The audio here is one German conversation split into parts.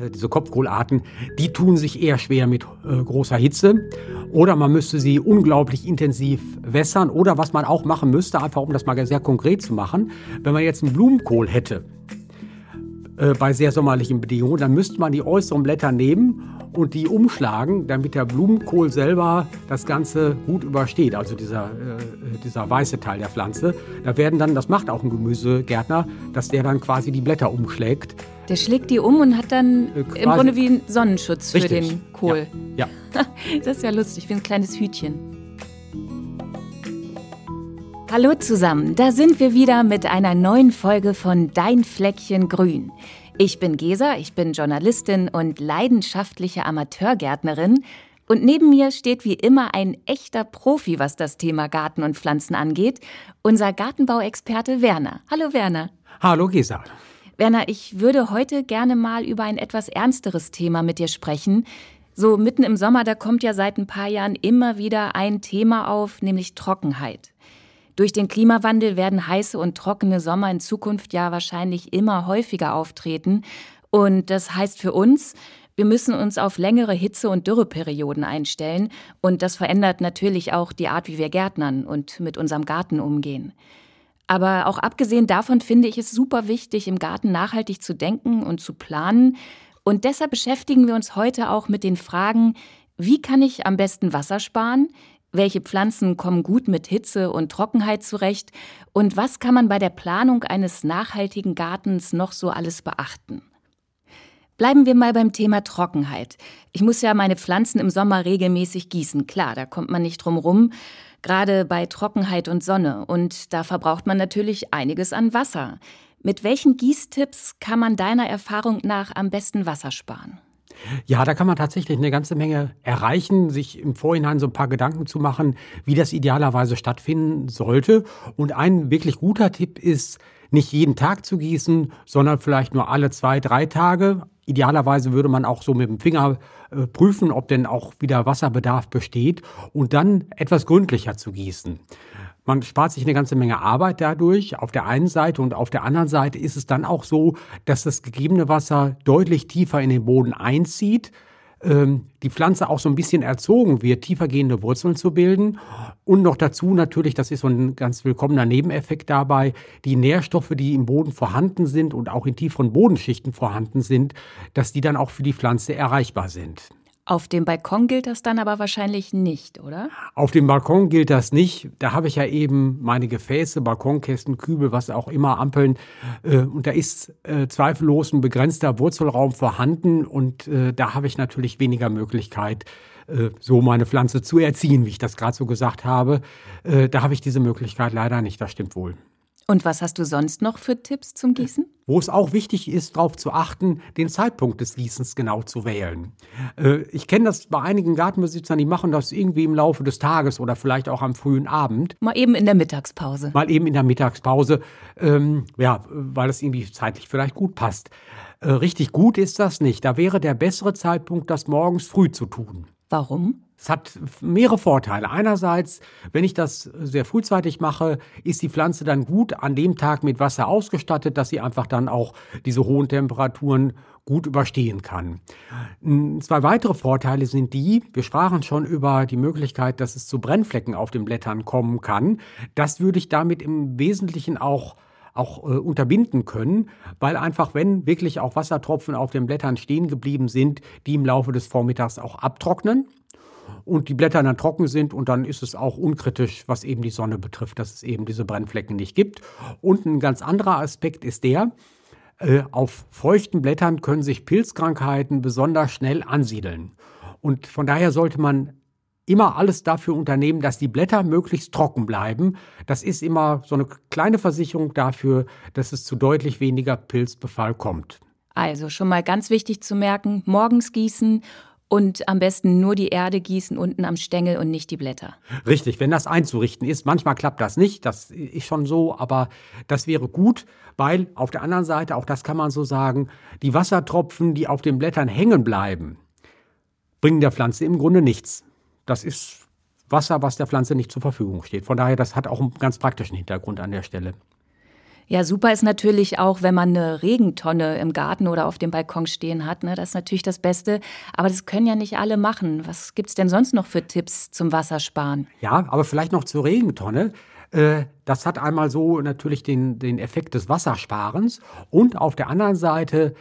äh, diese Kopfkohlarten, die tun sich eher schwer mit äh, großer Hitze. Oder man müsste sie unglaublich intensiv wässern. Oder was man auch machen müsste, einfach um das mal sehr konkret zu machen, wenn man jetzt einen Blumenkohl hätte, äh, bei sehr sommerlichen Bedingungen, dann müsste man die äußeren Blätter nehmen und die umschlagen, damit der Blumenkohl selber das Ganze gut übersteht, also dieser, äh, dieser weiße Teil der Pflanze. Da werden dann, das macht auch ein Gemüsegärtner, dass der dann quasi die Blätter umschlägt. Der schlägt die um und hat dann äh, im Grunde wie einen Sonnenschutz Richtig. für den Kohl. Ja. ja. das ist ja lustig, wie ein kleines Hütchen. Hallo zusammen, da sind wir wieder mit einer neuen Folge von Dein Fleckchen Grün. Ich bin Gesa, ich bin Journalistin und leidenschaftliche Amateurgärtnerin. Und neben mir steht wie immer ein echter Profi, was das Thema Garten und Pflanzen angeht, unser Gartenbauexperte Werner. Hallo Werner. Hallo Gesa. Werner, ich würde heute gerne mal über ein etwas ernsteres Thema mit dir sprechen. So mitten im Sommer, da kommt ja seit ein paar Jahren immer wieder ein Thema auf, nämlich Trockenheit. Durch den Klimawandel werden heiße und trockene Sommer in Zukunft ja wahrscheinlich immer häufiger auftreten. Und das heißt für uns, wir müssen uns auf längere Hitze- und Dürreperioden einstellen. Und das verändert natürlich auch die Art, wie wir gärtnern und mit unserem Garten umgehen. Aber auch abgesehen davon finde ich es super wichtig, im Garten nachhaltig zu denken und zu planen. Und deshalb beschäftigen wir uns heute auch mit den Fragen, wie kann ich am besten Wasser sparen? Welche Pflanzen kommen gut mit Hitze und Trockenheit zurecht? Und was kann man bei der Planung eines nachhaltigen Gartens noch so alles beachten? Bleiben wir mal beim Thema Trockenheit. Ich muss ja meine Pflanzen im Sommer regelmäßig gießen. Klar, da kommt man nicht drum rum. Gerade bei Trockenheit und Sonne. Und da verbraucht man natürlich einiges an Wasser. Mit welchen Gießtipps kann man deiner Erfahrung nach am besten Wasser sparen? Ja, da kann man tatsächlich eine ganze Menge erreichen, sich im Vorhinein so ein paar Gedanken zu machen, wie das idealerweise stattfinden sollte. Und ein wirklich guter Tipp ist, nicht jeden Tag zu gießen, sondern vielleicht nur alle zwei, drei Tage. Idealerweise würde man auch so mit dem Finger äh, prüfen, ob denn auch wieder Wasserbedarf besteht und dann etwas gründlicher zu gießen. Man spart sich eine ganze Menge Arbeit dadurch auf der einen Seite und auf der anderen Seite ist es dann auch so, dass das gegebene Wasser deutlich tiefer in den Boden einzieht, ähm, die Pflanze auch so ein bisschen erzogen wird, tiefergehende Wurzeln zu bilden und noch dazu natürlich, das ist so ein ganz willkommener Nebeneffekt dabei, die Nährstoffe, die im Boden vorhanden sind und auch in tieferen Bodenschichten vorhanden sind, dass die dann auch für die Pflanze erreichbar sind. Auf dem Balkon gilt das dann aber wahrscheinlich nicht, oder? Auf dem Balkon gilt das nicht. Da habe ich ja eben meine Gefäße, Balkonkästen, Kübel, was auch immer, Ampeln. Äh, und da ist äh, zweifellos ein begrenzter Wurzelraum vorhanden. Und äh, da habe ich natürlich weniger Möglichkeit, so meine Pflanze zu erziehen, wie ich das gerade so gesagt habe. Da habe ich diese Möglichkeit leider nicht, das stimmt wohl. Und was hast du sonst noch für Tipps zum Gießen? Wo es auch wichtig ist, darauf zu achten, den Zeitpunkt des Gießens genau zu wählen. Äh, ich kenne das bei einigen Gartenbesitzern, die machen das irgendwie im Laufe des Tages oder vielleicht auch am frühen Abend. Mal eben in der Mittagspause. Mal eben in der Mittagspause, ähm, ja, weil es irgendwie zeitlich vielleicht gut passt. Äh, richtig gut ist das nicht. Da wäre der bessere Zeitpunkt, das morgens früh zu tun. Warum? Es hat mehrere Vorteile. Einerseits, wenn ich das sehr frühzeitig mache, ist die Pflanze dann gut an dem Tag mit Wasser ausgestattet, dass sie einfach dann auch diese hohen Temperaturen gut überstehen kann. Zwei weitere Vorteile sind die, wir sprachen schon über die Möglichkeit, dass es zu Brennflecken auf den Blättern kommen kann. Das würde ich damit im Wesentlichen auch auch äh, unterbinden können, weil einfach, wenn wirklich auch Wassertropfen auf den Blättern stehen geblieben sind, die im Laufe des Vormittags auch abtrocknen und die Blätter dann trocken sind und dann ist es auch unkritisch, was eben die Sonne betrifft, dass es eben diese Brennflecken nicht gibt. Und ein ganz anderer Aspekt ist der, äh, auf feuchten Blättern können sich Pilzkrankheiten besonders schnell ansiedeln. Und von daher sollte man immer alles dafür unternehmen, dass die Blätter möglichst trocken bleiben. Das ist immer so eine kleine Versicherung dafür, dass es zu deutlich weniger Pilzbefall kommt. Also schon mal ganz wichtig zu merken, morgens gießen und am besten nur die Erde gießen unten am Stängel und nicht die Blätter. Richtig, wenn das einzurichten ist. Manchmal klappt das nicht, das ist schon so, aber das wäre gut, weil auf der anderen Seite, auch das kann man so sagen, die Wassertropfen, die auf den Blättern hängen bleiben, bringen der Pflanze im Grunde nichts. Das ist Wasser, was der Pflanze nicht zur Verfügung steht. Von daher, das hat auch einen ganz praktischen Hintergrund an der Stelle. Ja, super ist natürlich auch, wenn man eine Regentonne im Garten oder auf dem Balkon stehen hat. Ne? Das ist natürlich das Beste. Aber das können ja nicht alle machen. Was gibt es denn sonst noch für Tipps zum Wassersparen? Ja, aber vielleicht noch zur Regentonne. Äh, das hat einmal so natürlich den, den Effekt des Wassersparens. Und auf der anderen Seite,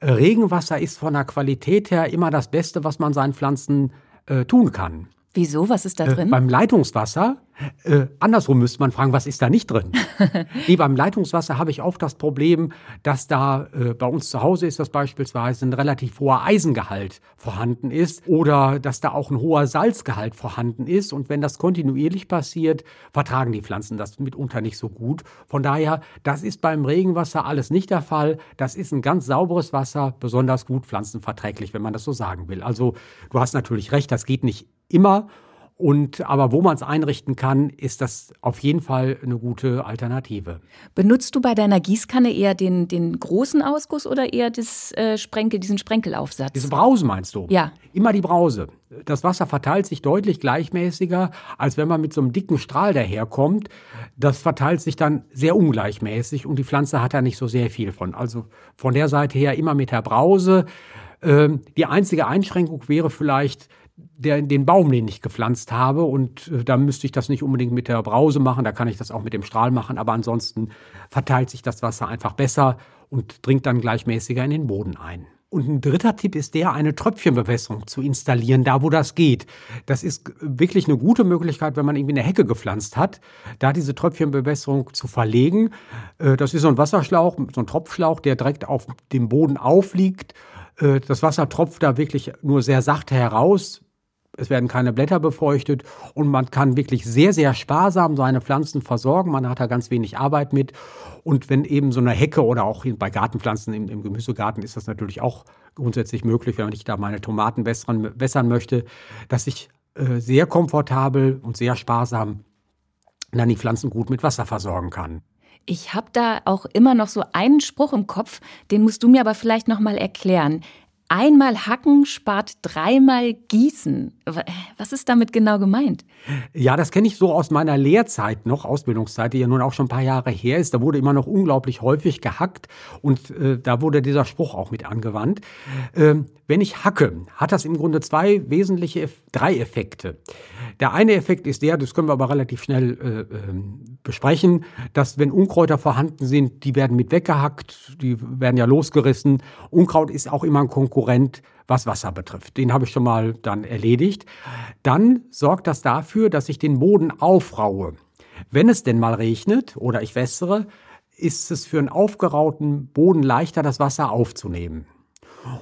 äh, Regenwasser ist von der Qualität her immer das Beste, was man seinen Pflanzen äh, tun kann. Wieso? Was ist da drin? Äh, beim Leitungswasser, äh, andersrum müsste man fragen, was ist da nicht drin? nee, beim Leitungswasser habe ich oft das Problem, dass da äh, bei uns zu Hause ist das beispielsweise ein relativ hoher Eisengehalt vorhanden ist oder dass da auch ein hoher Salzgehalt vorhanden ist. Und wenn das kontinuierlich passiert, vertragen die Pflanzen das mitunter nicht so gut. Von daher, das ist beim Regenwasser alles nicht der Fall. Das ist ein ganz sauberes Wasser, besonders gut pflanzenverträglich, wenn man das so sagen will. Also du hast natürlich recht, das geht nicht immer. Und aber wo man es einrichten kann, ist das auf jeden Fall eine gute Alternative. Benutzt du bei deiner Gießkanne eher den, den großen Ausguss oder eher das, äh, Sprenkel, diesen Sprenkelaufsatz? Diese Brause meinst du? Ja. Immer die Brause. Das Wasser verteilt sich deutlich gleichmäßiger, als wenn man mit so einem dicken Strahl daherkommt. Das verteilt sich dann sehr ungleichmäßig und die Pflanze hat da nicht so sehr viel von. Also von der Seite her immer mit der Brause. Ähm, die einzige Einschränkung wäre vielleicht, der, den Baum, den ich gepflanzt habe. Und äh, da müsste ich das nicht unbedingt mit der Brause machen, da kann ich das auch mit dem Strahl machen. Aber ansonsten verteilt sich das Wasser einfach besser und dringt dann gleichmäßiger in den Boden ein. Und ein dritter Tipp ist der, eine Tröpfchenbewässerung zu installieren, da wo das geht. Das ist wirklich eine gute Möglichkeit, wenn man irgendwie eine Hecke gepflanzt hat, da diese Tröpfchenbewässerung zu verlegen. Äh, das ist so ein Wasserschlauch, so ein Tropfschlauch, der direkt auf dem Boden aufliegt. Äh, das Wasser tropft da wirklich nur sehr sachte heraus, es werden keine Blätter befeuchtet und man kann wirklich sehr, sehr sparsam seine Pflanzen versorgen. Man hat da ganz wenig Arbeit mit. Und wenn eben so eine Hecke oder auch bei Gartenpflanzen im, im Gemüsegarten ist das natürlich auch grundsätzlich möglich, wenn ich da meine Tomaten wässern, wässern möchte, dass ich äh, sehr komfortabel und sehr sparsam dann die Pflanzen gut mit Wasser versorgen kann. Ich habe da auch immer noch so einen Spruch im Kopf, den musst du mir aber vielleicht noch mal erklären. Einmal hacken spart dreimal gießen. Was ist damit genau gemeint? Ja, das kenne ich so aus meiner Lehrzeit noch, Ausbildungszeit, die ja nun auch schon ein paar Jahre her ist. Da wurde immer noch unglaublich häufig gehackt und äh, da wurde dieser Spruch auch mit angewandt. Ähm, wenn ich hacke, hat das im Grunde zwei wesentliche, drei Effekte. Der eine Effekt ist der, das können wir aber relativ schnell äh, ähm, besprechen, dass wenn Unkräuter vorhanden sind, die werden mit weggehackt, die werden ja losgerissen. Unkraut ist auch immer ein Konkurrent was Wasser betrifft. Den habe ich schon mal dann erledigt. Dann sorgt das dafür, dass ich den Boden aufraue. Wenn es denn mal regnet oder ich wässere, ist es für einen aufgerauten Boden leichter, das Wasser aufzunehmen.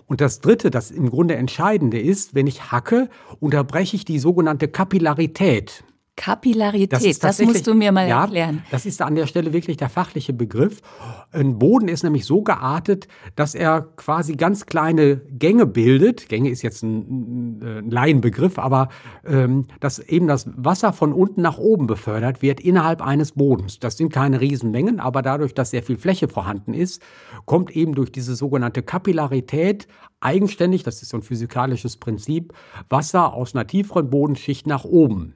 Und das Dritte, das im Grunde Entscheidende ist, wenn ich hacke, unterbreche ich die sogenannte Kapillarität. Kapillarität, das, das, musst du mir mal ja, erklären. Das ist an der Stelle wirklich der fachliche Begriff. Ein Boden ist nämlich so geartet, dass er quasi ganz kleine Gänge bildet. Gänge ist jetzt ein, ein Laienbegriff, aber ähm, dass eben das Wasser von unten nach oben befördert wird innerhalb eines Bodens. Das sind keine Riesenmengen, aber dadurch, dass sehr viel Fläche vorhanden ist, kommt eben durch diese sogenannte Kapillarität eigenständig, das ist so ein physikalisches Prinzip, Wasser aus einer tieferen Bodenschicht nach oben.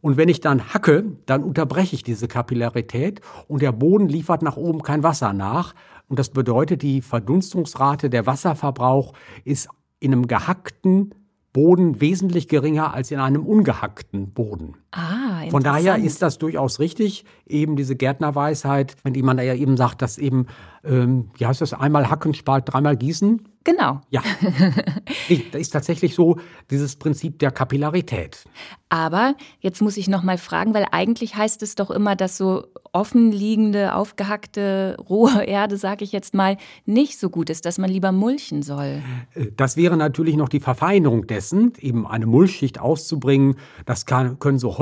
Und wenn ich dann hacke, dann unterbreche ich diese Kapillarität und der Boden liefert nach oben kein Wasser nach. Und das bedeutet, die Verdunstungsrate, der Wasserverbrauch ist in einem gehackten Boden wesentlich geringer als in einem ungehackten Boden. Ah, Von daher ist das durchaus richtig, eben diese Gärtnerweisheit, wenn jemand da ja eben sagt, dass eben, ähm, wie heißt das, einmal hacken spart dreimal gießen. Genau. Ja. das ist tatsächlich so dieses Prinzip der Kapillarität. Aber jetzt muss ich noch mal fragen, weil eigentlich heißt es doch immer, dass so offenliegende, aufgehackte, rohe Erde, sage ich jetzt mal, nicht so gut ist, dass man lieber mulchen soll. Äh, das wäre natürlich noch die Verfeinerung dessen, eben eine Mulchschicht auszubringen. Das kann, können so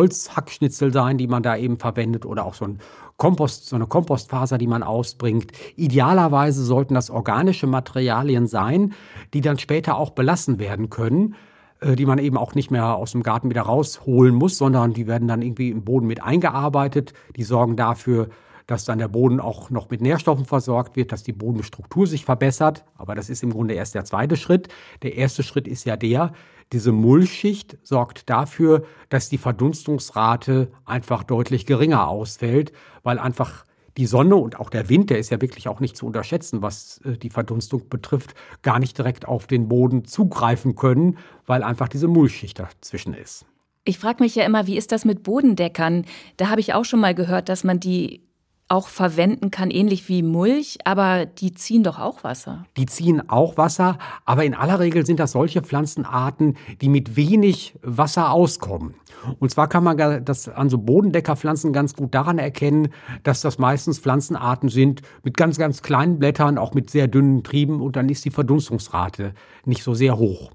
Holzhackschnitzel sein, die man da eben verwendet oder auch so ein Kompost, so eine Kompostfaser, die man ausbringt. Idealerweise sollten das organische Materialien sein, die dann später auch belassen werden können äh, die man eben auch nicht mehr aus dem Garten wieder rausholen muss, sondern die werden dann irgendwie im Boden mit eingearbeitet. Die sorgen dafür, dass dann der Boden auch noch mit Nährstoffen versorgt wird, dass die Bodenstruktur sich verbessert. Aber das ist im Grunde erst der zweite Schritt. Der erste Schritt ist ja der, diese Mullschicht sorgt dafür, dass die Verdunstungsrate einfach deutlich geringer ausfällt, weil einfach die Sonne und auch der Wind, der ist ja wirklich auch nicht zu unterschätzen, was äh, die Verdunstung betrifft, gar nicht direkt auf den Boden zugreifen können, weil einfach diese Mulchschicht dazwischen ist. Ich frage mich ja immer, wie ist das mit Bodendeckern? Da habe ich auch schon mal gehört, dass man die auch verwenden kann, ähnlich wie Mulch, aber die ziehen doch auch Wasser. Die ziehen auch Wasser, aber in aller Regel sind das solche Pflanzenarten, die mit wenig Wasser auskommen. Und zwar kann man das an so Bodendeckerpflanzen ganz gut daran erkennen, dass das meistens Pflanzenarten sind mit ganz, ganz kleinen Blättern, auch mit sehr dünnen Trieben und dann ist die Verdunstungsrate nicht so sehr hoch.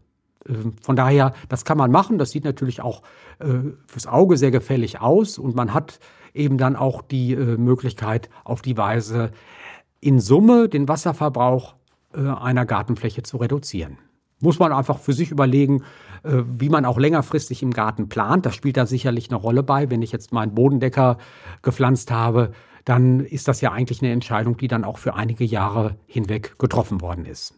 Ähm, von daher, das kann man machen. Das sieht natürlich auch äh, fürs Auge sehr gefällig aus und man hat eben dann auch die äh, Möglichkeit, auf die Weise in Summe den Wasserverbrauch äh, einer Gartenfläche zu reduzieren. Muss man einfach für sich überlegen, äh, wie man auch längerfristig im Garten plant. Das spielt da sicherlich eine Rolle bei. Wenn ich jetzt meinen Bodendecker gepflanzt habe, dann ist das ja eigentlich eine Entscheidung, die dann auch für einige Jahre hinweg getroffen worden ist.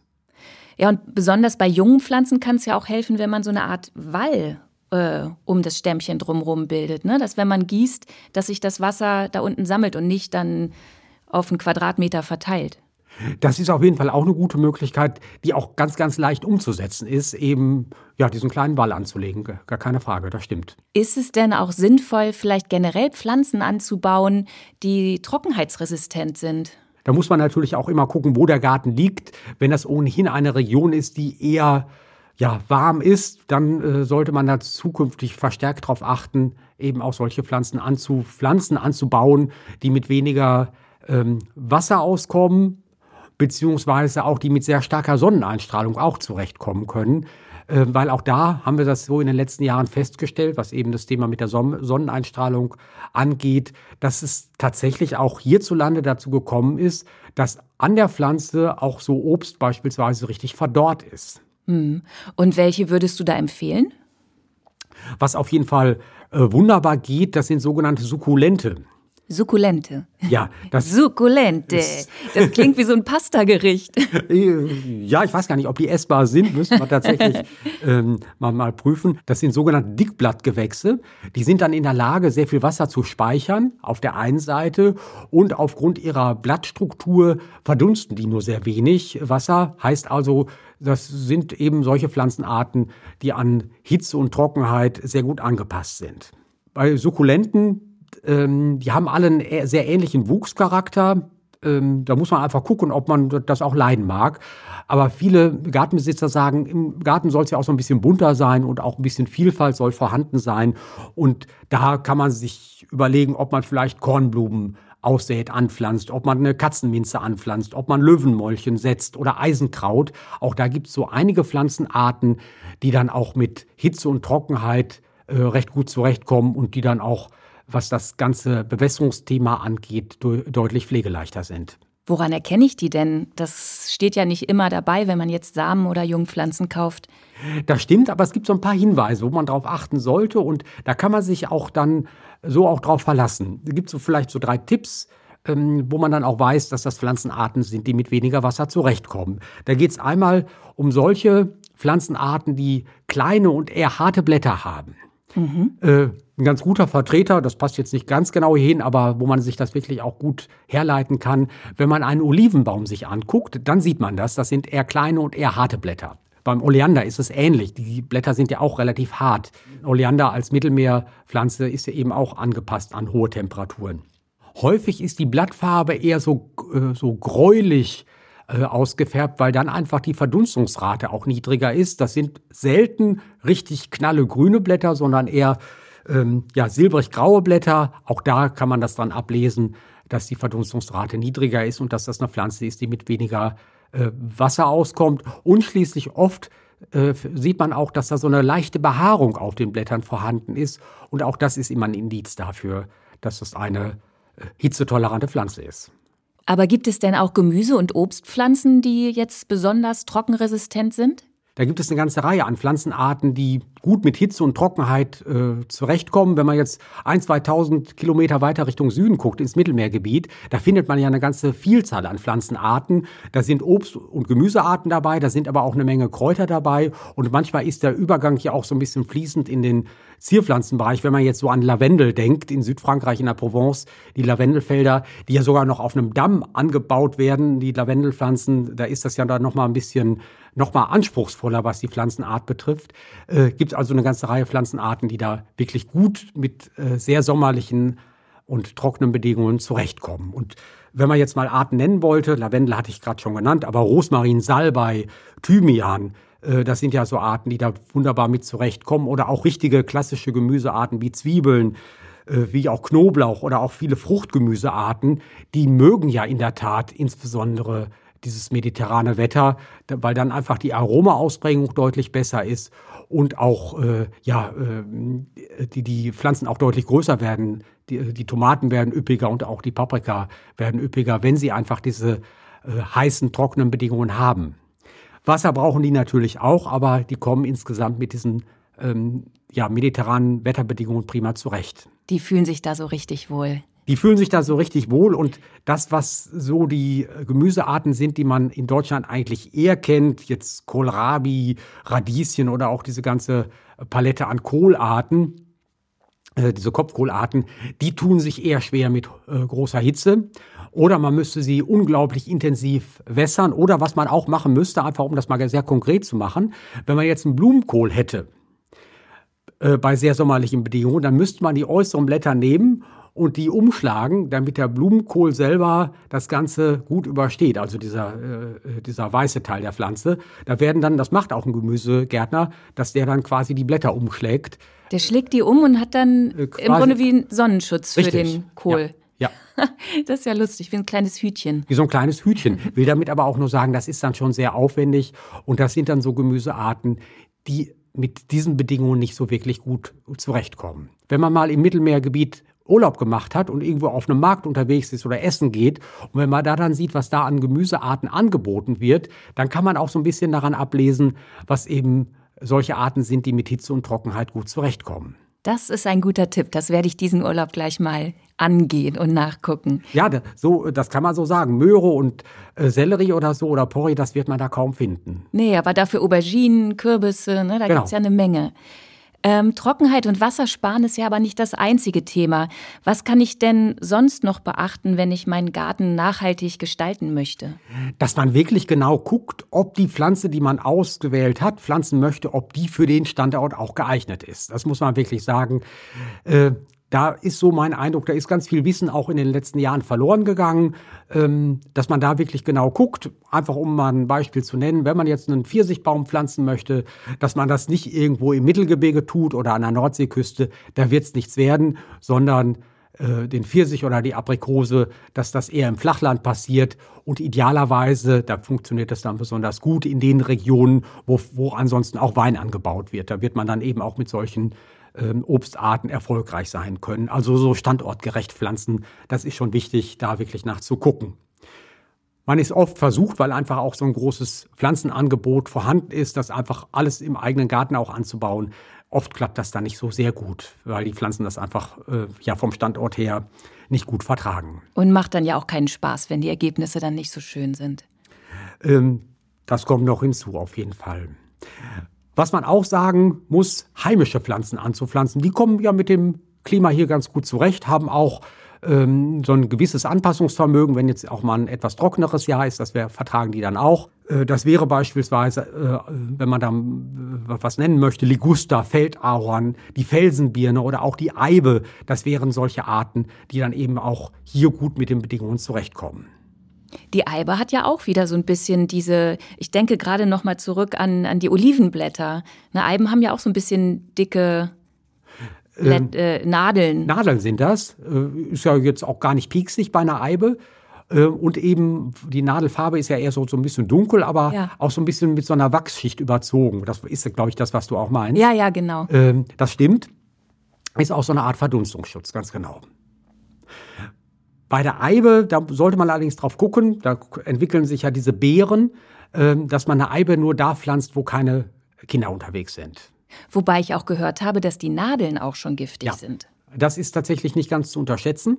Ja, und besonders bei jungen Pflanzen kann es ja auch helfen, wenn man so eine Art Wall äh, um das Stämmchen drumherum bildet. Ne? Dass wenn man gießt, dass sich das Wasser da unten sammelt und nicht dann auf einen Quadratmeter verteilt. Das ist auf jeden Fall auch eine gute Möglichkeit, die auch ganz, ganz leicht umzusetzen ist, eben ja, diesen kleinen Ball anzulegen. Gar keine Frage, das stimmt. Ist es denn auch sinnvoll, vielleicht generell Pflanzen anzubauen, die trockenheitsresistent sind? Da muss man natürlich auch immer gucken, wo der Garten liegt. Wenn das ohnehin eine Region ist, die eher ja, warm ist, dann äh, sollte man da zukünftig verstärkt darauf achten, eben auch solche Pflanzen anzupflanzen, anzubauen, die mit weniger ähm, Wasser auskommen, beziehungsweise auch die mit sehr starker Sonneneinstrahlung auch zurechtkommen können. Äh, weil auch da haben wir das so in den letzten Jahren festgestellt, was eben das Thema mit der Son Sonneneinstrahlung angeht, dass es tatsächlich auch hierzulande dazu gekommen ist, dass an der Pflanze auch so Obst beispielsweise richtig verdorrt ist. Hm. Und welche würdest du da empfehlen? Was auf jeden Fall äh, wunderbar geht, das sind sogenannte Sukkulente. Sukkulente. Ja, das Sukkulente. Das klingt wie so ein Pastagericht. ja, ich weiß gar nicht, ob die essbar sind, müssen wir tatsächlich ähm, mal, mal prüfen. Das sind sogenannte Dickblattgewächse. Die sind dann in der Lage, sehr viel Wasser zu speichern auf der einen Seite und aufgrund ihrer Blattstruktur verdunsten die nur sehr wenig Wasser. Heißt also, das sind eben solche Pflanzenarten, die an Hitze und Trockenheit sehr gut angepasst sind. Bei Sukkulenten, ähm, die haben alle einen sehr ähnlichen Wuchscharakter. Ähm, da muss man einfach gucken, ob man das auch leiden mag. Aber viele Gartenbesitzer sagen, im Garten soll es ja auch so ein bisschen bunter sein und auch ein bisschen Vielfalt soll vorhanden sein. Und da kann man sich überlegen, ob man vielleicht Kornblumen aussät, anpflanzt, ob man eine Katzenminze anpflanzt, ob man Löwenmäulchen setzt oder Eisenkraut. Auch da gibt es so einige Pflanzenarten, die dann auch mit Hitze und Trockenheit äh, recht gut zurechtkommen und die dann auch, was das ganze Bewässerungsthema angeht, deutlich pflegeleichter sind. Woran erkenne ich die denn? Das steht ja nicht immer dabei, wenn man jetzt Samen oder Jungpflanzen kauft. Das stimmt, aber es gibt so ein paar Hinweise, wo man darauf achten sollte und da kann man sich auch dann so auch drauf verlassen. Es gibt so vielleicht so drei Tipps, ähm, wo man dann auch weiß, dass das Pflanzenarten sind, die mit weniger Wasser zurechtkommen. Da geht es einmal um solche Pflanzenarten, die kleine und eher harte Blätter haben. Mhm. Äh, ein ganz guter Vertreter, das passt jetzt nicht ganz genau hin, aber wo man sich das wirklich auch gut herleiten kann, wenn man einen Olivenbaum sich anguckt, dann sieht man das. Das sind eher kleine und eher harte Blätter. Beim Oleander ist es ähnlich. Die Blätter sind ja auch relativ hart. Oleander als Mittelmeerpflanze ist ja eben auch angepasst an hohe Temperaturen. Häufig ist die Blattfarbe eher so, äh, so gräulich äh, ausgefärbt, weil dann einfach die Verdunstungsrate auch niedriger ist. Das sind selten richtig knalle grüne Blätter, sondern eher ähm, ja, silbrig-graue Blätter. Auch da kann man das dann ablesen, dass die Verdunstungsrate niedriger ist und dass das eine Pflanze ist, die mit weniger äh, Wasser auskommt. Und schließlich oft äh, sieht man auch, dass da so eine leichte Behaarung auf den Blättern vorhanden ist. Und auch das ist immer ein Indiz dafür, dass das eine äh, hitzetolerante Pflanze ist. Aber gibt es denn auch Gemüse- und Obstpflanzen, die jetzt besonders trockenresistent sind? Da gibt es eine ganze Reihe an Pflanzenarten, die gut mit Hitze und Trockenheit äh, zurechtkommen. Wenn man jetzt ein, 2000 Kilometer weiter Richtung Süden guckt, ins Mittelmeergebiet, da findet man ja eine ganze Vielzahl an Pflanzenarten. Da sind Obst- und Gemüsearten dabei, da sind aber auch eine Menge Kräuter dabei. Und manchmal ist der Übergang ja auch so ein bisschen fließend in den Zierpflanzenbereich, wenn man jetzt so an Lavendel denkt, in Südfrankreich, in der Provence, die Lavendelfelder, die ja sogar noch auf einem Damm angebaut werden, die Lavendelpflanzen, da ist das ja dann nochmal ein bisschen nochmal anspruchsvoller, was die Pflanzenart betrifft. Äh, Gibt also eine ganze Reihe Pflanzenarten, die da wirklich gut mit äh, sehr sommerlichen und trockenen Bedingungen zurechtkommen. Und wenn man jetzt mal Arten nennen wollte, Lavendel hatte ich gerade schon genannt, aber Rosmarin, Salbei, Thymian, äh, das sind ja so Arten, die da wunderbar mit zurechtkommen. Oder auch richtige klassische Gemüsearten wie Zwiebeln, äh, wie auch Knoblauch oder auch viele Fruchtgemüsearten, die mögen ja in der Tat insbesondere dieses mediterrane Wetter, weil dann einfach die Aromaausprägung deutlich besser ist und auch äh, ja äh, die, die Pflanzen auch deutlich größer werden. Die, die Tomaten werden üppiger und auch die Paprika werden üppiger, wenn sie einfach diese äh, heißen, trockenen Bedingungen haben. Wasser brauchen die natürlich auch, aber die kommen insgesamt mit diesen ähm, ja, mediterranen Wetterbedingungen prima zurecht. Die fühlen sich da so richtig wohl. Die fühlen sich da so richtig wohl und das, was so die äh, Gemüsearten sind, die man in Deutschland eigentlich eher kennt, jetzt Kohlrabi, Radieschen oder auch diese ganze Palette an Kohlarten, äh, diese Kopfkohlarten, die tun sich eher schwer mit äh, großer Hitze. Oder man müsste sie unglaublich intensiv wässern. Oder was man auch machen müsste, einfach um das mal sehr konkret zu machen, wenn man jetzt einen Blumenkohl hätte, äh, bei sehr sommerlichen Bedingungen, dann müsste man die äußeren Blätter nehmen und die umschlagen, damit der Blumenkohl selber das Ganze gut übersteht, also dieser, äh, dieser weiße Teil der Pflanze. Da werden dann, das macht auch ein Gemüsegärtner, dass der dann quasi die Blätter umschlägt. Der schlägt die um und hat dann äh, im Grunde wie einen Sonnenschutz Richtig. für den Kohl. Ja. ja. das ist ja lustig, wie ein kleines Hütchen. Wie so ein kleines Hütchen. Will damit aber auch nur sagen, das ist dann schon sehr aufwendig und das sind dann so Gemüsearten, die mit diesen Bedingungen nicht so wirklich gut zurechtkommen. Wenn man mal im Mittelmeergebiet Urlaub gemacht hat und irgendwo auf einem Markt unterwegs ist oder essen geht und wenn man da dann sieht, was da an Gemüsearten angeboten wird, dann kann man auch so ein bisschen daran ablesen, was eben solche Arten sind, die mit Hitze und Trockenheit gut zurechtkommen. Das ist ein guter Tipp. Das werde ich diesen Urlaub gleich mal angehen und nachgucken. Ja, so, das kann man so sagen. Möhre und äh, Sellerie oder so oder Porree, das wird man da kaum finden. Nee, aber dafür Auberginen, Kürbisse, ne, da genau. gibt's ja eine Menge. Ähm, Trockenheit und Wassersparen ist ja aber nicht das einzige Thema. Was kann ich denn sonst noch beachten, wenn ich meinen Garten nachhaltig gestalten möchte? Dass man wirklich genau guckt, ob die Pflanze, die man ausgewählt hat, pflanzen möchte, ob die für den Standort auch geeignet ist. Das muss man wirklich sagen. Äh, da ist so mein Eindruck, da ist ganz viel Wissen auch in den letzten Jahren verloren gegangen, ähm, dass man da wirklich genau guckt. Einfach um mal ein Beispiel zu nennen, wenn man jetzt einen Pfirsichbaum pflanzen möchte, dass man das nicht irgendwo im Mittelgebirge tut oder an der Nordseeküste, da wird es nichts werden, sondern äh, den Pfirsich oder die Aprikose, dass das eher im Flachland passiert und idealerweise, da funktioniert das dann besonders gut in den Regionen, wo, wo ansonsten auch Wein angebaut wird. Da wird man dann eben auch mit solchen ähm, Obstarten erfolgreich sein können. Also so standortgerecht pflanzen, das ist schon wichtig, da wirklich nachzugucken. Man ist oft versucht, weil einfach auch so ein großes Pflanzenangebot vorhanden ist, das einfach alles im eigenen Garten auch anzubauen. Oft klappt das dann nicht so sehr gut, weil die Pflanzen das einfach äh, ja vom Standort her nicht gut vertragen. Und macht dann ja auch keinen Spaß, wenn die Ergebnisse dann nicht so schön sind. Ähm, das kommt noch hinzu, auf jeden Fall. Was man auch sagen muss, heimische Pflanzen anzupflanzen, die kommen ja mit dem Klima hier ganz gut zurecht, haben auch ähm, so ein gewisses Anpassungsvermögen, wenn jetzt auch mal ein etwas trockeneres Jahr ist, das wär, vertragen die dann auch. Äh, das wäre beispielsweise, äh, wenn man da äh, was nennen möchte, Liguster, Feldahorn, die Felsenbirne oder auch die Eibe, das wären solche Arten, die dann eben auch hier gut mit den Bedingungen zurechtkommen. Die Eibe hat ja auch wieder so ein bisschen diese, ich denke gerade noch mal zurück an, an die Olivenblätter. Ne, Eiben haben ja auch so ein bisschen dicke ähm, äh, Nadeln. Nadeln sind das. Äh, ist ja jetzt auch gar nicht pieksig bei einer Eibe. Äh, und eben die Nadelfarbe ist ja eher so, so ein bisschen dunkel, aber ja. auch so ein bisschen mit so einer Wachsschicht überzogen. Das ist, glaube ich, das, was du auch meinst. Ja, ja, genau. Ähm, das stimmt. Ist auch so eine Art Verdunstungsschutz, ganz genau. Bei der Eibe, da sollte man allerdings drauf gucken, da entwickeln sich ja diese Beeren, ähm, dass man eine Eibe nur da pflanzt, wo keine Kinder unterwegs sind. Wobei ich auch gehört habe, dass die Nadeln auch schon giftig ja, sind. Das ist tatsächlich nicht ganz zu unterschätzen.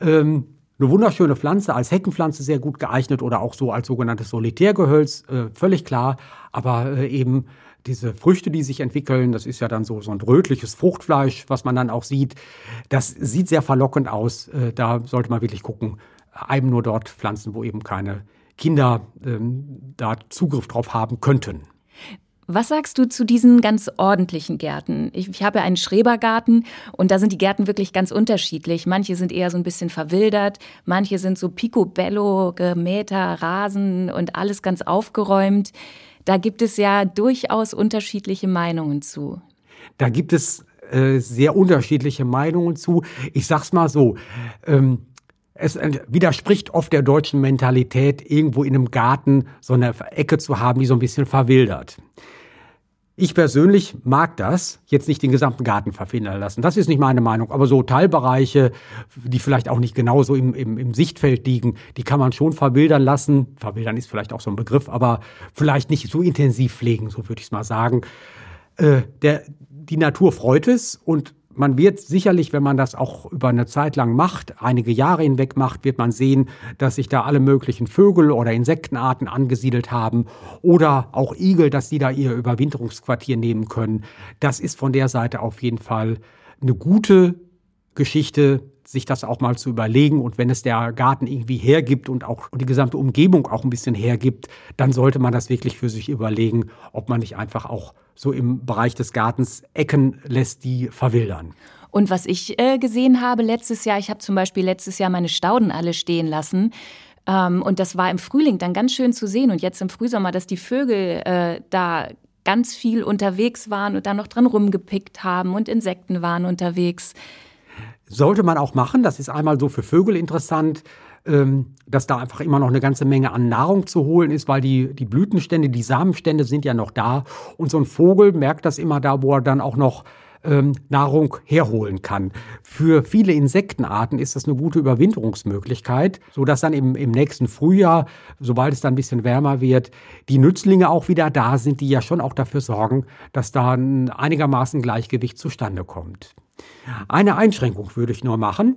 Ähm, eine wunderschöne Pflanze, als Heckenpflanze sehr gut geeignet oder auch so als sogenanntes Solitärgehölz, äh, völlig klar. Aber äh, eben diese Früchte, die sich entwickeln, das ist ja dann so, so ein rötliches Fruchtfleisch, was man dann auch sieht. Das sieht sehr verlockend aus. Äh, da sollte man wirklich gucken. Einem nur dort pflanzen, wo eben keine Kinder ähm, da Zugriff drauf haben könnten. Was sagst du zu diesen ganz ordentlichen Gärten? Ich, ich habe einen Schrebergarten und da sind die Gärten wirklich ganz unterschiedlich. Manche sind eher so ein bisschen verwildert, manche sind so picobello, gemähter Rasen und alles ganz aufgeräumt. Da gibt es ja durchaus unterschiedliche Meinungen zu. Da gibt es äh, sehr unterschiedliche Meinungen zu. Ich sag's mal so. Ähm es widerspricht oft der deutschen Mentalität, irgendwo in einem Garten so eine Ecke zu haben, die so ein bisschen verwildert. Ich persönlich mag das, jetzt nicht den gesamten Garten verfindern lassen. Das ist nicht meine Meinung. Aber so Teilbereiche, die vielleicht auch nicht genauso im, im, im Sichtfeld liegen, die kann man schon verwildern lassen. Verwildern ist vielleicht auch so ein Begriff, aber vielleicht nicht so intensiv pflegen, so würde ich es mal sagen. Äh, der, die Natur freut es und man wird sicherlich, wenn man das auch über eine Zeit lang macht, einige Jahre hinweg macht, wird man sehen, dass sich da alle möglichen Vögel oder Insektenarten angesiedelt haben oder auch Igel, dass die da ihr Überwinterungsquartier nehmen können. Das ist von der Seite auf jeden Fall eine gute Geschichte, sich das auch mal zu überlegen. Und wenn es der Garten irgendwie hergibt und auch die gesamte Umgebung auch ein bisschen hergibt, dann sollte man das wirklich für sich überlegen, ob man nicht einfach auch so im Bereich des Gartens Ecken lässt, die verwildern. Und was ich äh, gesehen habe letztes Jahr, ich habe zum Beispiel letztes Jahr meine Stauden alle stehen lassen. Ähm, und das war im Frühling dann ganz schön zu sehen. Und jetzt im Frühsommer, dass die Vögel äh, da ganz viel unterwegs waren und da noch dran rumgepickt haben und Insekten waren unterwegs. Sollte man auch machen. Das ist einmal so für Vögel interessant, ähm, dass da einfach immer noch eine ganze Menge an Nahrung zu holen ist, weil die, die Blütenstände, die Samenstände sind ja noch da. Und so ein Vogel merkt das immer da, wo er dann auch noch ähm, Nahrung herholen kann. Für viele Insektenarten ist das eine gute Überwinterungsmöglichkeit, sodass dann im, im nächsten Frühjahr, sobald es dann ein bisschen wärmer wird, die Nützlinge auch wieder da sind, die ja schon auch dafür sorgen, dass da ein einigermaßen Gleichgewicht zustande kommt. Eine Einschränkung würde ich nur machen.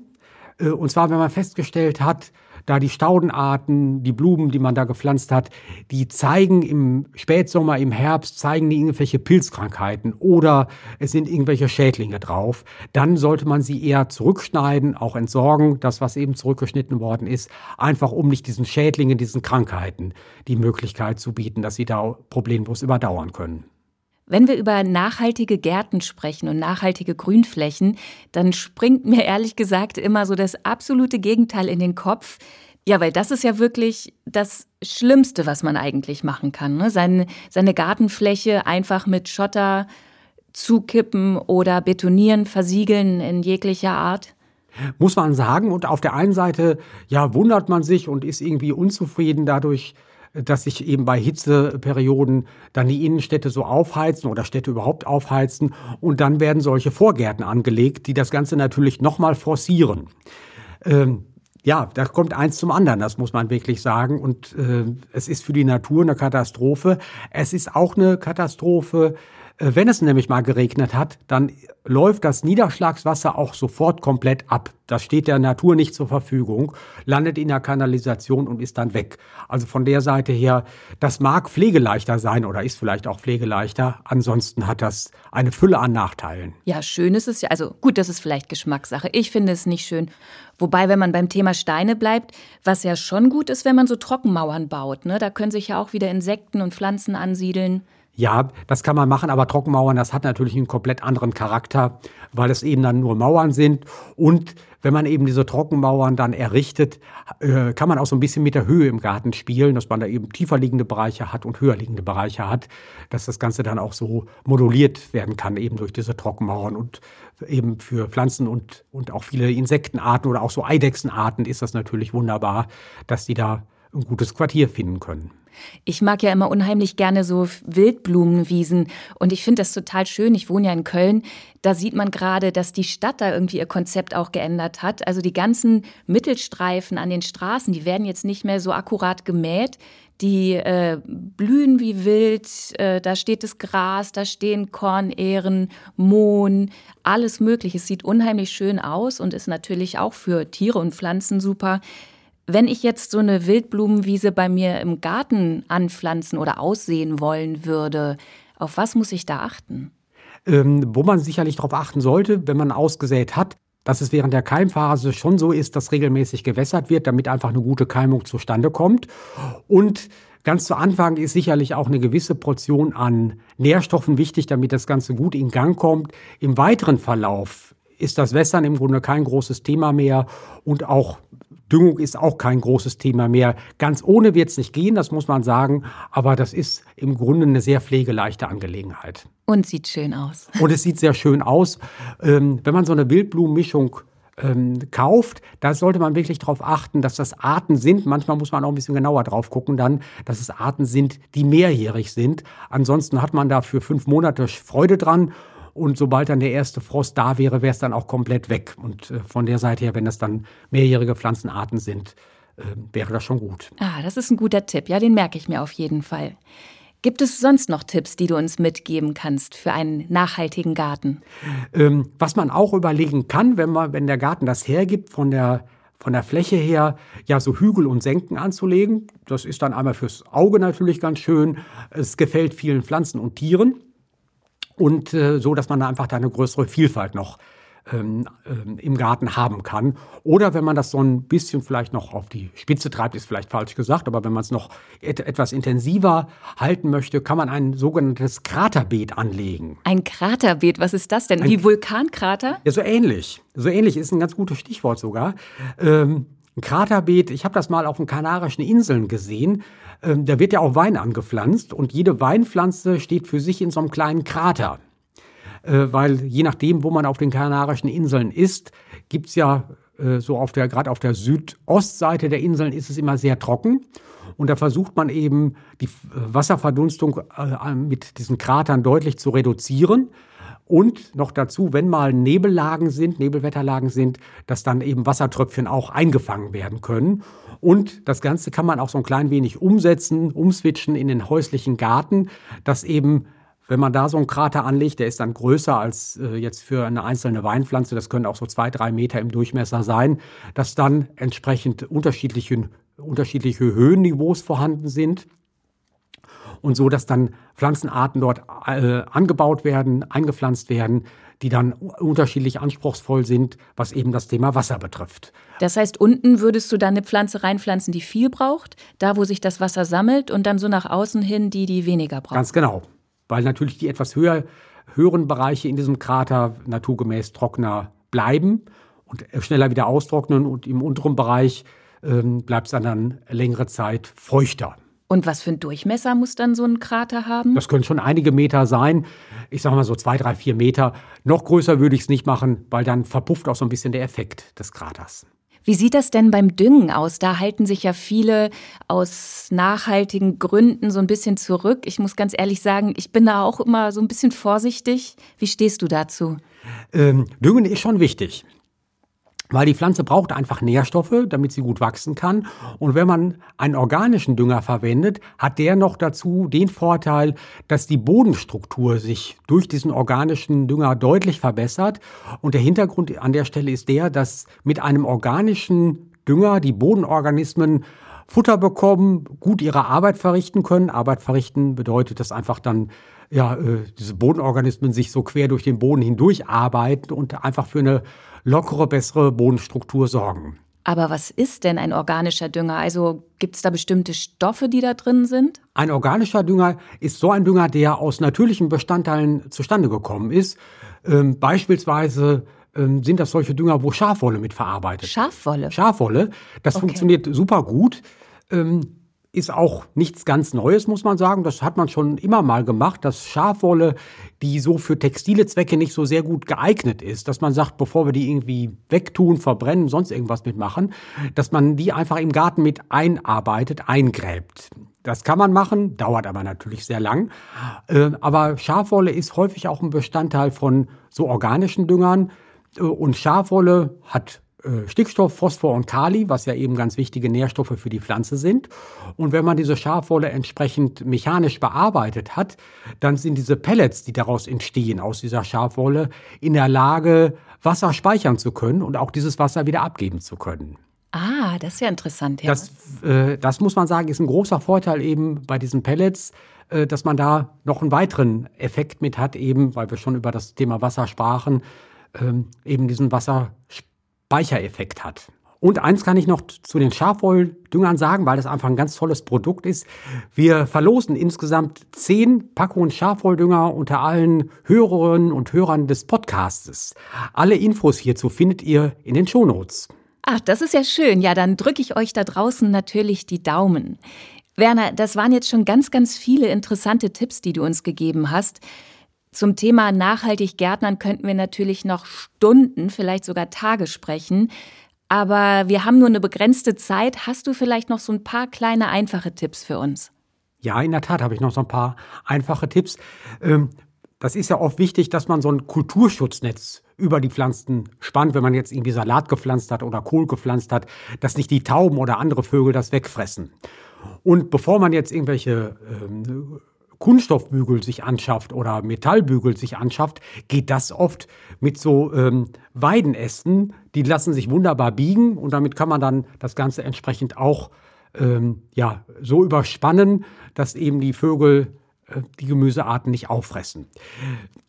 Äh, und zwar, wenn man festgestellt hat, da die Staudenarten, die Blumen, die man da gepflanzt hat, die zeigen im Spätsommer, im Herbst, zeigen die irgendwelche Pilzkrankheiten oder es sind irgendwelche Schädlinge drauf, dann sollte man sie eher zurückschneiden, auch entsorgen, das, was eben zurückgeschnitten worden ist, einfach um nicht diesen Schädlingen, diesen Krankheiten die Möglichkeit zu bieten, dass sie da problemlos überdauern können. Wenn wir über nachhaltige Gärten sprechen und nachhaltige Grünflächen, dann springt mir ehrlich gesagt immer so das absolute Gegenteil in den Kopf. Ja, weil das ist ja wirklich das Schlimmste, was man eigentlich machen kann. Ne? Seine, seine Gartenfläche einfach mit Schotter zukippen oder betonieren, versiegeln in jeglicher Art. Muss man sagen. Und auf der einen Seite, ja, wundert man sich und ist irgendwie unzufrieden dadurch, dass sich eben bei Hitzeperioden dann die Innenstädte so aufheizen oder Städte überhaupt aufheizen und dann werden solche Vorgärten angelegt, die das Ganze natürlich nochmal forcieren. Ähm, ja, da kommt eins zum anderen, das muss man wirklich sagen. Und äh, es ist für die Natur eine Katastrophe. Es ist auch eine Katastrophe wenn es nämlich mal geregnet hat, dann läuft das Niederschlagswasser auch sofort komplett ab. Das steht der Natur nicht zur Verfügung, landet in der Kanalisation und ist dann weg. Also von der Seite her, das mag pflegeleichter sein oder ist vielleicht auch pflegeleichter. Ansonsten hat das eine Fülle an Nachteilen. Ja, schön ist es ja. Also gut, das ist vielleicht Geschmackssache. Ich finde es nicht schön. Wobei, wenn man beim Thema Steine bleibt, was ja schon gut ist, wenn man so Trockenmauern baut. Ne? Da können sich ja auch wieder Insekten und Pflanzen ansiedeln. Ja, das kann man machen, aber Trockenmauern, das hat natürlich einen komplett anderen Charakter, weil es eben dann nur Mauern sind. Und wenn man eben diese Trockenmauern dann errichtet, äh, kann man auch so ein bisschen mit der Höhe im Garten spielen, dass man da eben tiefer liegende Bereiche hat und höher liegende Bereiche hat, dass das Ganze dann auch so moduliert werden kann, eben durch diese Trockenmauern. Und eben für Pflanzen und, und auch viele Insektenarten oder auch so Eidechsenarten ist das natürlich wunderbar, dass die da ein gutes Quartier finden können. Ich mag ja immer unheimlich gerne so Wildblumenwiesen und ich finde das total schön. Ich wohne ja in Köln. Da sieht man gerade, dass die Stadt da irgendwie ihr Konzept auch geändert hat. Also die ganzen Mittelstreifen an den Straßen, die werden jetzt nicht mehr so akkurat gemäht. Die äh, blühen wie wild, äh, da steht das Gras, da stehen Kornähren, Mohn, alles Mögliche. Es sieht unheimlich schön aus und ist natürlich auch für Tiere und Pflanzen super. Wenn ich jetzt so eine Wildblumenwiese bei mir im Garten anpflanzen oder aussehen wollen würde, auf was muss ich da achten? Ähm, wo man sicherlich darauf achten sollte, wenn man ausgesät hat, dass es während der Keimphase schon so ist, dass regelmäßig gewässert wird, damit einfach eine gute Keimung zustande kommt. Und ganz zu Anfang ist sicherlich auch eine gewisse Portion an Nährstoffen wichtig, damit das Ganze gut in Gang kommt. Im weiteren Verlauf ist das Wässern im Grunde kein großes Thema mehr und auch Düngung ist auch kein großes Thema mehr. Ganz ohne wird es nicht gehen, das muss man sagen, aber das ist im Grunde eine sehr pflegeleichte Angelegenheit. Und sieht schön aus. Und es sieht sehr schön aus. Ähm, wenn man so eine Wildblumenmischung ähm, kauft, da sollte man wirklich darauf achten, dass das Arten sind. Manchmal muss man auch ein bisschen genauer drauf gucken, dann, dass es Arten sind, die mehrjährig sind. Ansonsten hat man da für fünf Monate Freude dran und sobald dann der erste Frost da wäre, wäre es dann auch komplett weg. Und äh, von der Seite her, wenn das dann mehrjährige Pflanzenarten sind, äh, wäre das schon gut. Ah, das ist ein guter Tipp. Ja, den merke ich mir auf jeden Fall. Gibt es sonst noch Tipps, die du uns mitgeben kannst für einen nachhaltigen Garten? Ähm, was man auch überlegen kann, wenn man, wenn der Garten das hergibt, von der von der Fläche her ja so Hügel und Senken anzulegen. Das ist dann einmal fürs Auge natürlich ganz schön. Es gefällt vielen Pflanzen und Tieren und äh, so, dass man da einfach da eine größere Vielfalt noch ähm, ähm, im Garten haben kann. Oder wenn man das so ein bisschen vielleicht noch auf die Spitze treibt, ist vielleicht falsch gesagt, aber wenn man es noch et etwas intensiver halten möchte, kann man ein sogenanntes Kraterbeet anlegen. Ein Kraterbeet, was ist das denn? Ein, Wie Vulkankrater? Ja, so ähnlich. So ähnlich ist ein ganz gutes Stichwort sogar. Ähm, ein Kraterbeet, ich habe das mal auf den Kanarischen Inseln gesehen. Ähm, da wird ja auch Wein angepflanzt und jede Weinpflanze steht für sich in so einem kleinen Krater. Äh, weil je nachdem, wo man auf den Kanarischen Inseln ist, gibt's ja äh, so auf der, gerade auf der Südostseite der Inseln ist es immer sehr trocken. Und da versucht man eben die Wasserverdunstung äh, mit diesen Kratern deutlich zu reduzieren. Und noch dazu, wenn mal Nebellagen sind, Nebelwetterlagen sind, dass dann eben Wassertröpfchen auch eingefangen werden können. Und das Ganze kann man auch so ein klein wenig umsetzen, umswitchen in den häuslichen Garten, dass eben wenn man da so einen Krater anlegt, der ist dann größer als äh, jetzt für eine einzelne Weinpflanze, das können auch so zwei, drei Meter im Durchmesser sein, dass dann entsprechend unterschiedliche, unterschiedliche Höhenniveaus vorhanden sind und so, dass dann Pflanzenarten dort äh, angebaut werden, eingepflanzt werden, die dann unterschiedlich anspruchsvoll sind, was eben das Thema Wasser betrifft. Das heißt, unten würdest du dann eine Pflanze reinpflanzen, die viel braucht, da wo sich das Wasser sammelt und dann so nach außen hin die, die weniger braucht. Ganz genau, weil natürlich die etwas höher, höheren Bereiche in diesem Krater naturgemäß trockener bleiben und schneller wieder austrocknen und im unteren Bereich ähm, bleibt es dann, dann längere Zeit feuchter. Und was für einen Durchmesser muss dann so ein Krater haben? Das können schon einige Meter sein. Ich sage mal so zwei, drei, vier Meter. Noch größer würde ich es nicht machen, weil dann verpufft auch so ein bisschen der Effekt des Kraters. Wie sieht das denn beim Düngen aus? Da halten sich ja viele aus nachhaltigen Gründen so ein bisschen zurück. Ich muss ganz ehrlich sagen, ich bin da auch immer so ein bisschen vorsichtig. Wie stehst du dazu? Ähm, Düngen ist schon wichtig weil die Pflanze braucht einfach Nährstoffe, damit sie gut wachsen kann. Und wenn man einen organischen Dünger verwendet, hat der noch dazu den Vorteil, dass die Bodenstruktur sich durch diesen organischen Dünger deutlich verbessert. Und der Hintergrund an der Stelle ist der, dass mit einem organischen Dünger die Bodenorganismen Futter bekommen, gut ihre Arbeit verrichten können. Arbeit verrichten bedeutet, dass einfach dann ja, äh, diese Bodenorganismen sich so quer durch den Boden hindurch arbeiten und einfach für eine lockere, bessere Bodenstruktur sorgen. Aber was ist denn ein organischer Dünger? Also gibt es da bestimmte Stoffe, die da drin sind? Ein organischer Dünger ist so ein Dünger, der aus natürlichen Bestandteilen zustande gekommen ist. Ähm, beispielsweise sind das solche Dünger, wo Schafwolle mit verarbeitet. Schafwolle? Schafwolle. Das okay. funktioniert super gut. Ähm, ist auch nichts ganz Neues, muss man sagen. Das hat man schon immer mal gemacht, dass Schafwolle, die so für textile Zwecke nicht so sehr gut geeignet ist, dass man sagt, bevor wir die irgendwie wegtun, verbrennen, sonst irgendwas mitmachen, dass man die einfach im Garten mit einarbeitet, eingräbt. Das kann man machen, dauert aber natürlich sehr lang. Äh, aber Schafwolle ist häufig auch ein Bestandteil von so organischen Düngern. Und Schafwolle hat äh, Stickstoff, Phosphor und Kali, was ja eben ganz wichtige Nährstoffe für die Pflanze sind. Und wenn man diese Schafwolle entsprechend mechanisch bearbeitet hat, dann sind diese Pellets, die daraus entstehen, aus dieser Schafwolle, in der Lage, Wasser speichern zu können und auch dieses Wasser wieder abgeben zu können. Ah, das ist ja interessant. Ja. Das, äh, das muss man sagen, ist ein großer Vorteil eben bei diesen Pellets, äh, dass man da noch einen weiteren Effekt mit hat, eben, weil wir schon über das Thema Wasser sprachen, ähm, eben diesen Wasserspeicher Speichereffekt hat. Und eins kann ich noch zu den Schafwolldüngern sagen, weil das einfach ein ganz tolles Produkt ist. Wir verlosen insgesamt zehn Packungen Schafwolldünger unter allen Hörerinnen und Hörern des Podcastes. Alle Infos hierzu findet ihr in den Shownotes. Ach, das ist ja schön. Ja, dann drücke ich euch da draußen natürlich die Daumen. Werner, das waren jetzt schon ganz, ganz viele interessante Tipps, die du uns gegeben hast. Zum Thema nachhaltig Gärtnern könnten wir natürlich noch Stunden, vielleicht sogar Tage sprechen. Aber wir haben nur eine begrenzte Zeit. Hast du vielleicht noch so ein paar kleine einfache Tipps für uns? Ja, in der Tat habe ich noch so ein paar einfache Tipps. Ähm, das ist ja oft wichtig, dass man so ein Kulturschutznetz über die Pflanzen spannt, wenn man jetzt irgendwie Salat gepflanzt hat oder Kohl gepflanzt hat, dass nicht die Tauben oder andere Vögel das wegfressen. Und bevor man jetzt irgendwelche ähm, Kunststoffbügel sich anschafft oder Metallbügel sich anschafft, geht das oft mit so ähm, Weidenästen. Die lassen sich wunderbar biegen und damit kann man dann das Ganze entsprechend auch ähm, ja, so überspannen, dass eben die Vögel die Gemüsearten nicht auffressen.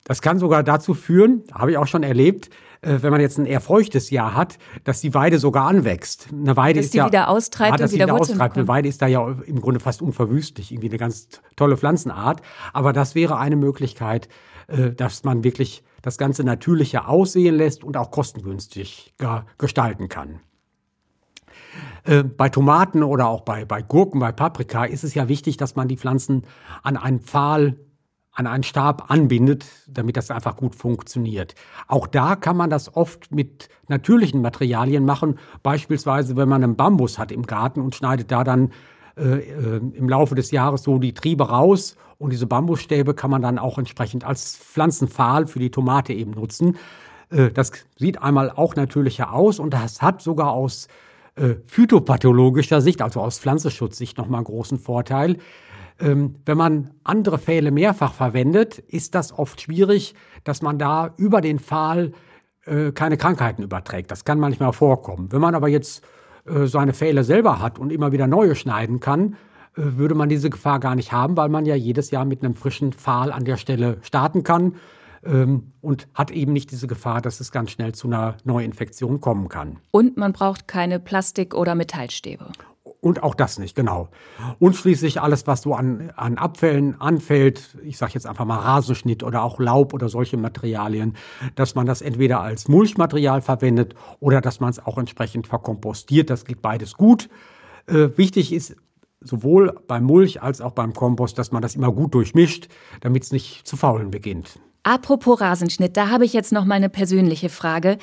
Das kann sogar dazu führen, habe ich auch schon erlebt, äh, wenn man jetzt ein eher feuchtes Jahr hat, dass die Weide sogar anwächst. Eine Weide dass ist die ja, wieder austreibt ja, und wieder, wieder austreibt. Eine Weide ist da ja im Grunde fast unverwüstlich, irgendwie eine ganz tolle Pflanzenart. Aber das wäre eine Möglichkeit, äh, dass man wirklich das Ganze natürlicher aussehen lässt und auch kostengünstig gestalten kann. Äh, bei Tomaten oder auch bei, bei Gurken, bei Paprika ist es ja wichtig, dass man die Pflanzen an einen Pfahl an einen Stab anbindet, damit das einfach gut funktioniert. Auch da kann man das oft mit natürlichen Materialien machen. Beispielsweise, wenn man einen Bambus hat im Garten und schneidet da dann äh, äh, im Laufe des Jahres so die Triebe raus und diese Bambusstäbe kann man dann auch entsprechend als Pflanzenpfahl für die Tomate eben nutzen. Äh, das sieht einmal auch natürlicher aus und das hat sogar aus äh, phytopathologischer Sicht, also aus Pflanzenschutzsicht, nochmal einen großen Vorteil. Ähm, wenn man andere Pfähle mehrfach verwendet, ist das oft schwierig, dass man da über den Pfahl äh, keine Krankheiten überträgt. Das kann manchmal vorkommen. Wenn man aber jetzt äh, seine Pfähle selber hat und immer wieder neue schneiden kann, äh, würde man diese Gefahr gar nicht haben, weil man ja jedes Jahr mit einem frischen Pfahl an der Stelle starten kann und hat eben nicht diese Gefahr, dass es ganz schnell zu einer Neuinfektion kommen kann. Und man braucht keine Plastik- oder Metallstäbe. Und auch das nicht, genau. Und schließlich alles, was so an, an Abfällen anfällt, ich sage jetzt einfach mal Rasenschnitt oder auch Laub oder solche Materialien, dass man das entweder als Mulchmaterial verwendet oder dass man es auch entsprechend verkompostiert. Das geht beides gut. Äh, wichtig ist sowohl beim Mulch als auch beim Kompost, dass man das immer gut durchmischt, damit es nicht zu faulen beginnt. Apropos Rasenschnitt, da habe ich jetzt noch mal eine persönliche Frage.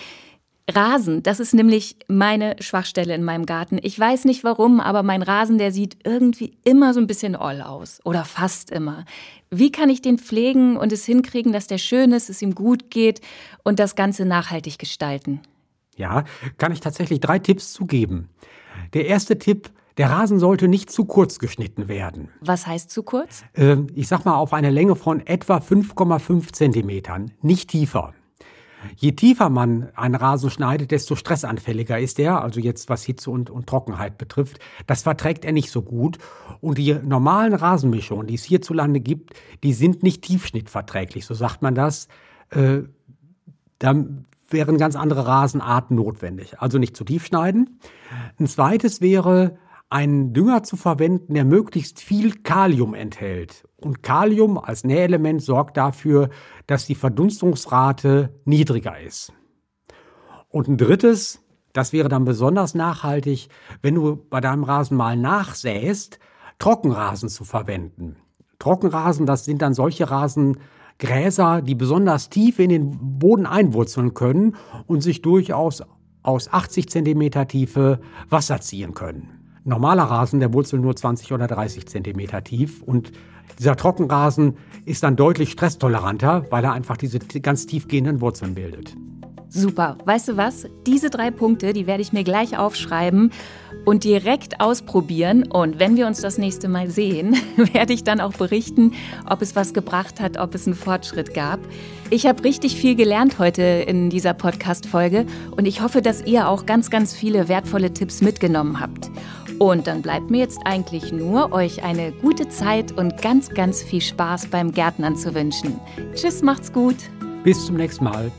Rasen, das ist nämlich meine Schwachstelle in meinem Garten. Ich weiß nicht warum, aber mein Rasen, der sieht irgendwie immer so ein bisschen oll aus. Oder fast immer. Wie kann ich den pflegen und es hinkriegen, dass der schön ist, es ihm gut geht und das Ganze nachhaltig gestalten? Ja, kann ich tatsächlich drei Tipps zugeben. Der erste Tipp, der Rasen sollte nicht zu kurz geschnitten werden. Was heißt zu kurz? Ähm, ich sag mal auf eine Länge von etwa 5,5 Zentimetern, nicht tiefer. Je tiefer man einen Rasen schneidet, desto stressanfälliger ist er, also jetzt was Hitze und, und Trockenheit betrifft. Das verträgt er nicht so gut. Und die normalen Rasenmischungen, die es hierzulande gibt, die sind nicht tiefschnittverträglich, so sagt man das. Äh, da wären ganz andere Rasenarten notwendig. Also nicht zu tief schneiden. Ein zweites wäre, einen Dünger zu verwenden, der möglichst viel Kalium enthält. Und Kalium als Nähelement sorgt dafür, dass die Verdunstungsrate niedriger ist. Und ein drittes, das wäre dann besonders nachhaltig, wenn du bei deinem Rasen mal nachsäst, Trockenrasen zu verwenden. Trockenrasen, das sind dann solche Rasengräser, die besonders tief in den Boden einwurzeln können und sich durchaus aus 80 cm Tiefe Wasser ziehen können. Normaler Rasen, der wurzelt nur 20 oder 30 cm tief und dieser Trockenrasen ist dann deutlich stresstoleranter, weil er einfach diese ganz tiefgehenden Wurzeln bildet. Super. Weißt du was? Diese drei Punkte, die werde ich mir gleich aufschreiben und direkt ausprobieren. Und wenn wir uns das nächste Mal sehen, werde ich dann auch berichten, ob es was gebracht hat, ob es einen Fortschritt gab. Ich habe richtig viel gelernt heute in dieser Podcast-Folge und ich hoffe, dass ihr auch ganz, ganz viele wertvolle Tipps mitgenommen habt. Und dann bleibt mir jetzt eigentlich nur, euch eine gute Zeit und ganz, ganz viel Spaß beim Gärtnern zu wünschen. Tschüss, macht's gut. Bis zum nächsten Mal.